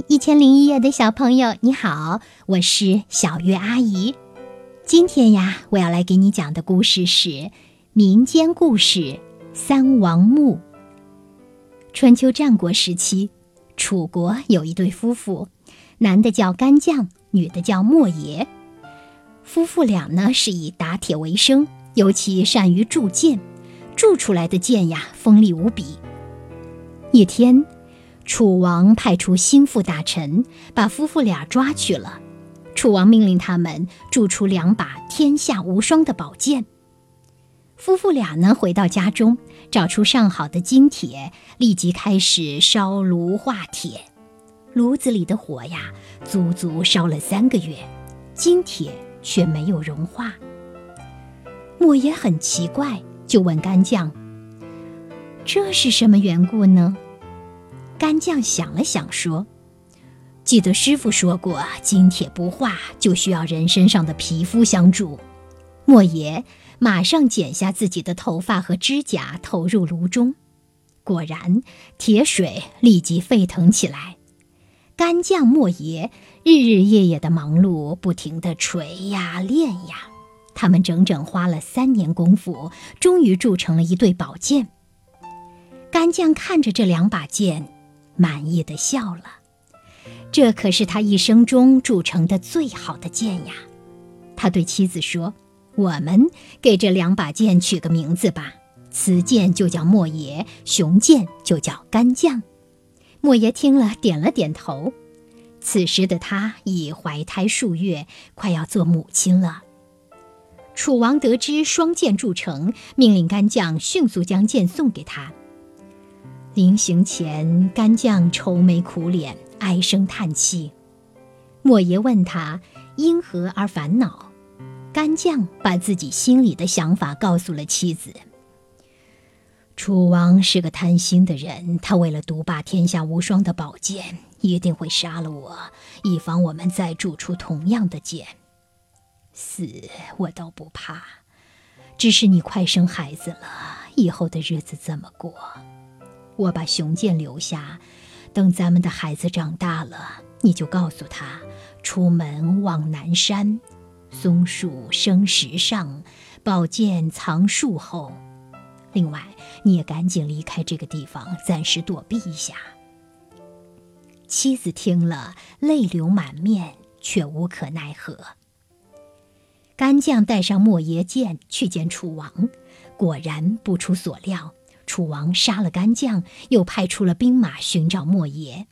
《一千零一夜》的小朋友，你好，我是小月阿姨。今天呀，我要来给你讲的故事是民间故事《三王墓》。春秋战国时期，楚国有一对夫妇，男的叫干将，女的叫莫邪。夫妇俩呢是以打铁为生，尤其善于铸剑，铸出来的剑呀锋利无比。一天。楚王派出心腹大臣，把夫妇俩抓去了。楚王命令他们铸出两把天下无双的宝剑。夫妇俩呢，回到家中，找出上好的金铁，立即开始烧炉化铁。炉子里的火呀，足足烧了三个月，金铁却没有融化。莫邪很奇怪，就问干将：“这是什么缘故呢？”干将想了想，说：“记得师傅说过，金铁不化，就需要人身上的皮肤相助。”莫邪马上剪下自己的头发和指甲，投入炉中。果然，铁水立即沸腾起来。干将莫邪日日夜夜的忙碌，不停地锤呀炼呀。他们整整花了三年功夫，终于铸成了一对宝剑。干将看着这两把剑。满意的笑了，这可是他一生中铸成的最好的剑呀。他对妻子说：“我们给这两把剑取个名字吧，雌剑就叫莫邪，雄剑就叫干将。”莫邪听了，点了点头。此时的他已怀胎数月，快要做母亲了。楚王得知双剑铸成，命令干将迅速将剑送给他。临行前，干将愁眉苦脸，唉声叹气。莫爷问他因何而烦恼，干将把自己心里的想法告诉了妻子。楚王是个贪心的人，他为了独霸天下无双的宝剑，一定会杀了我，以防我们再铸出同样的剑。死我倒不怕，只是你快生孩子了，以后的日子怎么过？我把雄剑留下，等咱们的孩子长大了，你就告诉他，出门往南山，松树生石上，宝剑藏树后。另外，你也赶紧离开这个地方，暂时躲避一下。妻子听了，泪流满面，却无可奈何。干将带上莫邪剑去见楚王，果然不出所料。楚王杀了干将，又派出了兵马寻找莫邪。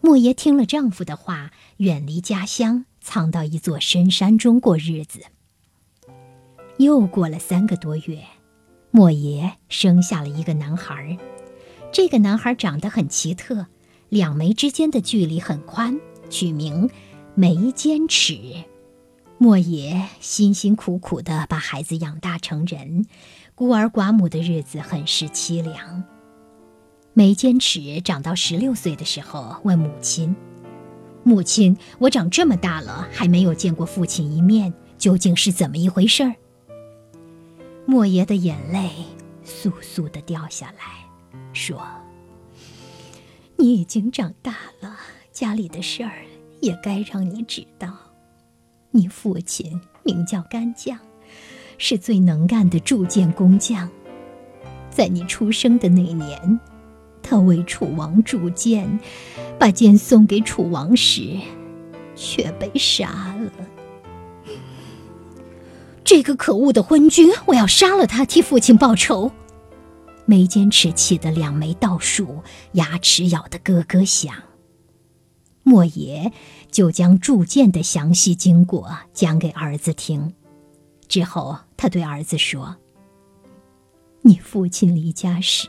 莫邪听了丈夫的话，远离家乡，藏到一座深山中过日子。又过了三个多月，莫邪生下了一个男孩。这个男孩长得很奇特，两眉之间的距离很宽，取名眉间齿。莫邪辛辛苦苦地把孩子养大成人。孤儿寡母的日子很是凄凉。眉间齿长到十六岁的时候，问母亲：“母亲，我长这么大了，还没有见过父亲一面，究竟是怎么一回事儿？”莫爷的眼泪簌簌地掉下来，说：“你已经长大了，家里的事儿也该让你知道。你父亲名叫干将。”是最能干的铸剑工匠。在你出生的那年，他为楚王铸剑，把剑送给楚王时，却被杀了。这个可恶的昏君，我要杀了他，替父亲报仇！眉间齿气得两眉倒竖，牙齿咬得咯咯响。莫邪就将铸剑的详细经过讲给儿子听。之后，他对儿子说：“你父亲离家时，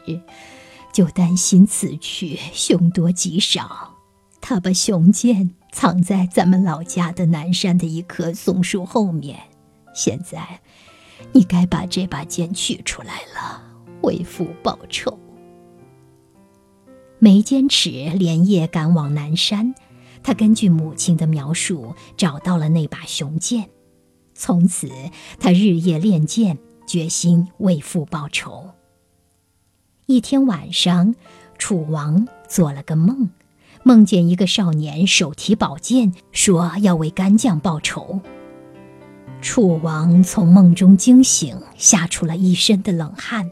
就担心此去凶多吉少，他把雄剑藏在咱们老家的南山的一棵松树后面。现在，你该把这把剑取出来了，为父报仇。”眉间齿连夜赶往南山，他根据母亲的描述找到了那把雄剑。从此，他日夜练剑，决心为父报仇。一天晚上，楚王做了个梦，梦见一个少年手提宝剑，说要为干将报仇。楚王从梦中惊醒，吓出了一身的冷汗。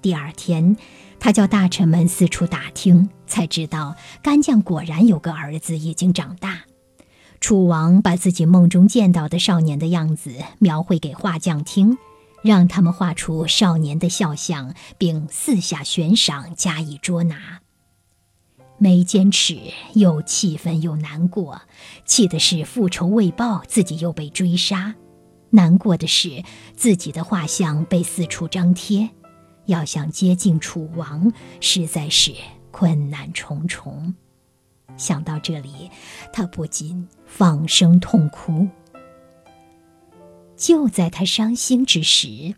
第二天，他叫大臣们四处打听，才知道干将果然有个儿子已经长大。楚王把自己梦中见到的少年的样子描绘给画匠听，让他们画出少年的肖像，并四下悬赏加以捉拿。眉间尺又气愤又难过，气的是复仇未报，自己又被追杀。难过的是，自己的画像被四处张贴，要想接近楚王，实在是困难重重。想到这里，他不禁放声痛哭。就在他伤心之时，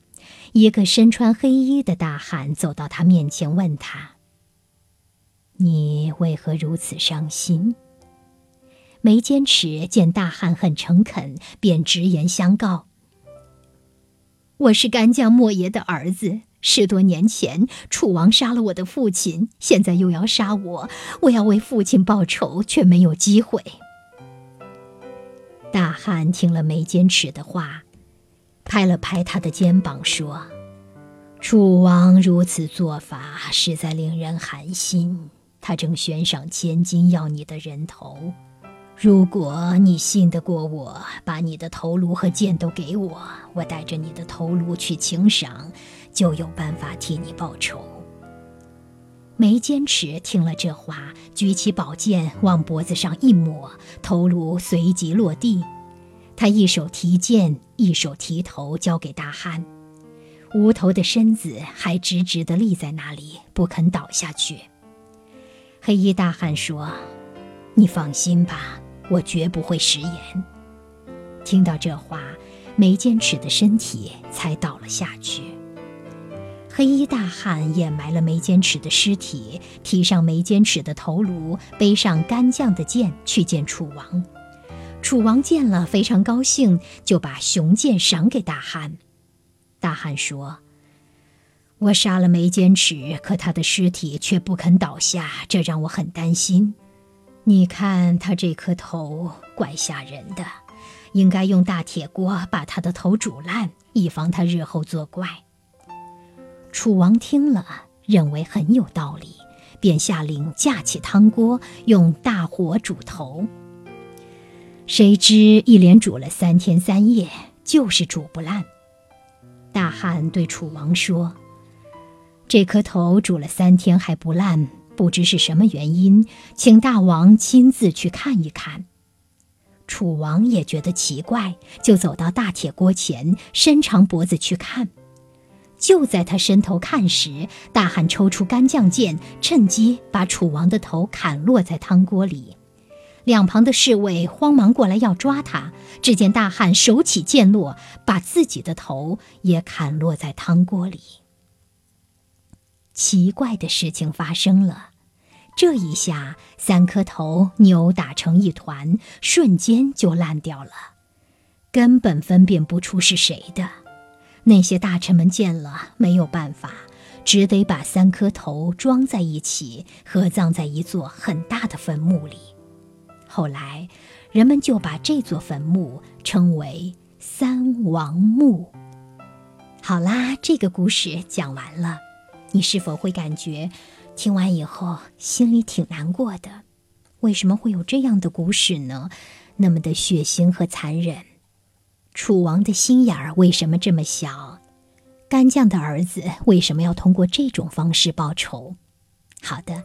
一个身穿黑衣的大汉走到他面前，问他：“你为何如此伤心？”眉坚持见大汉很诚恳，便直言相告：“我是干将莫邪的儿子。十多年前，楚王杀了我的父亲，现在又要杀我，我要为父亲报仇，却没有机会。”大汉听了眉间尺的话，拍了拍他的肩膀，说：“楚王如此做法，实在令人寒心。他正悬赏千金要你的人头。”如果你信得过我，把你的头颅和剑都给我，我带着你的头颅去请赏，就有办法替你报仇。眉间尺听了这话，举起宝剑往脖子上一抹，头颅随即落地。他一手提剑，一手提头，交给大汉。无头的身子还直直地立在那里，不肯倒下去。黑衣大汉说：“你放心吧。”我绝不会食言。听到这话，眉间尺的身体才倒了下去。黑衣大汉掩埋了眉间尺的尸体，提上眉间尺的头颅，背上干将的剑去见楚王。楚王见了非常高兴，就把雄剑赏给大汉。大汉说：“我杀了眉间尺，可他的尸体却不肯倒下，这让我很担心。”你看他这颗头怪吓人的，应该用大铁锅把他的头煮烂，以防他日后作怪。楚王听了，认为很有道理，便下令架起汤锅，用大火煮头。谁知一连煮了三天三夜，就是煮不烂。大汉对楚王说：“这颗头煮了三天还不烂。”不知是什么原因，请大王亲自去看一看。楚王也觉得奇怪，就走到大铁锅前，伸长脖子去看。就在他伸头看时，大汉抽出干将剑，趁机把楚王的头砍落在汤锅里。两旁的侍卫慌忙过来要抓他，只见大汉手起剑落，把自己的头也砍落在汤锅里。奇怪的事情发生了，这一下三颗头扭打成一团，瞬间就烂掉了，根本分辨不出是谁的。那些大臣们见了没有办法，只得把三颗头装在一起，合葬在一座很大的坟墓里。后来，人们就把这座坟墓称为三王墓。好啦，这个故事讲完了。你是否会感觉听完以后心里挺难过的？为什么会有这样的故事呢？那么的血腥和残忍。楚王的心眼儿为什么这么小？干将的儿子为什么要通过这种方式报仇？好的，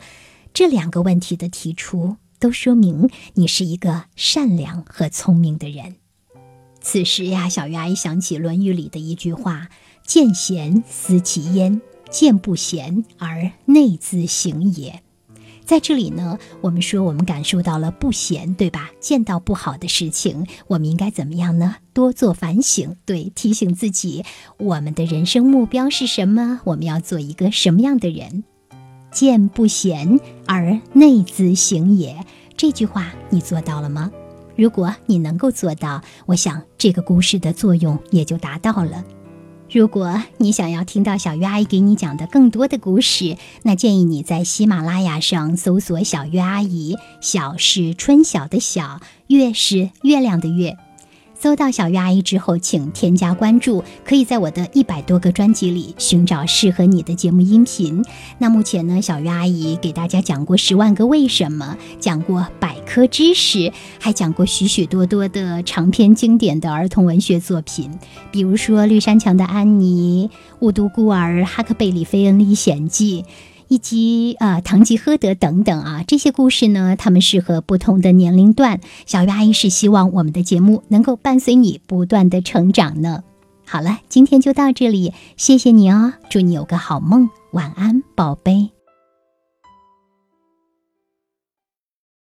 这两个问题的提出，都说明你是一个善良和聪明的人。此时呀，小鱼阿姨想起《论语》里的一句话：“见贤思齐焉。”见不贤而内自省也，在这里呢，我们说我们感受到了不贤，对吧？见到不好的事情，我们应该怎么样呢？多做反省，对，提醒自己，我们的人生目标是什么？我们要做一个什么样的人？见不贤而内自省也，这句话你做到了吗？如果你能够做到，我想这个故事的作用也就达到了。如果你想要听到小月阿姨给你讲的更多的故事，那建议你在喜马拉雅上搜索“小月阿姨”，小是春晓的晓，月是月亮的月。搜到小鱼阿姨之后，请添加关注，可以在我的一百多个专辑里寻找适合你的节目音频。那目前呢，小鱼阿姨给大家讲过《十万个为什么》，讲过百科知识，还讲过许许多多的长篇经典的儿童文学作品，比如说《绿山墙的安妮》《雾都孤儿》《哈克贝里费恩历险记》。以及呃，《堂吉诃德》等等啊，这些故事呢，它们适合不同的年龄段。小鱼阿姨是希望我们的节目能够伴随你不断的成长呢。好了，今天就到这里，谢谢你哦，祝你有个好梦，晚安，宝贝。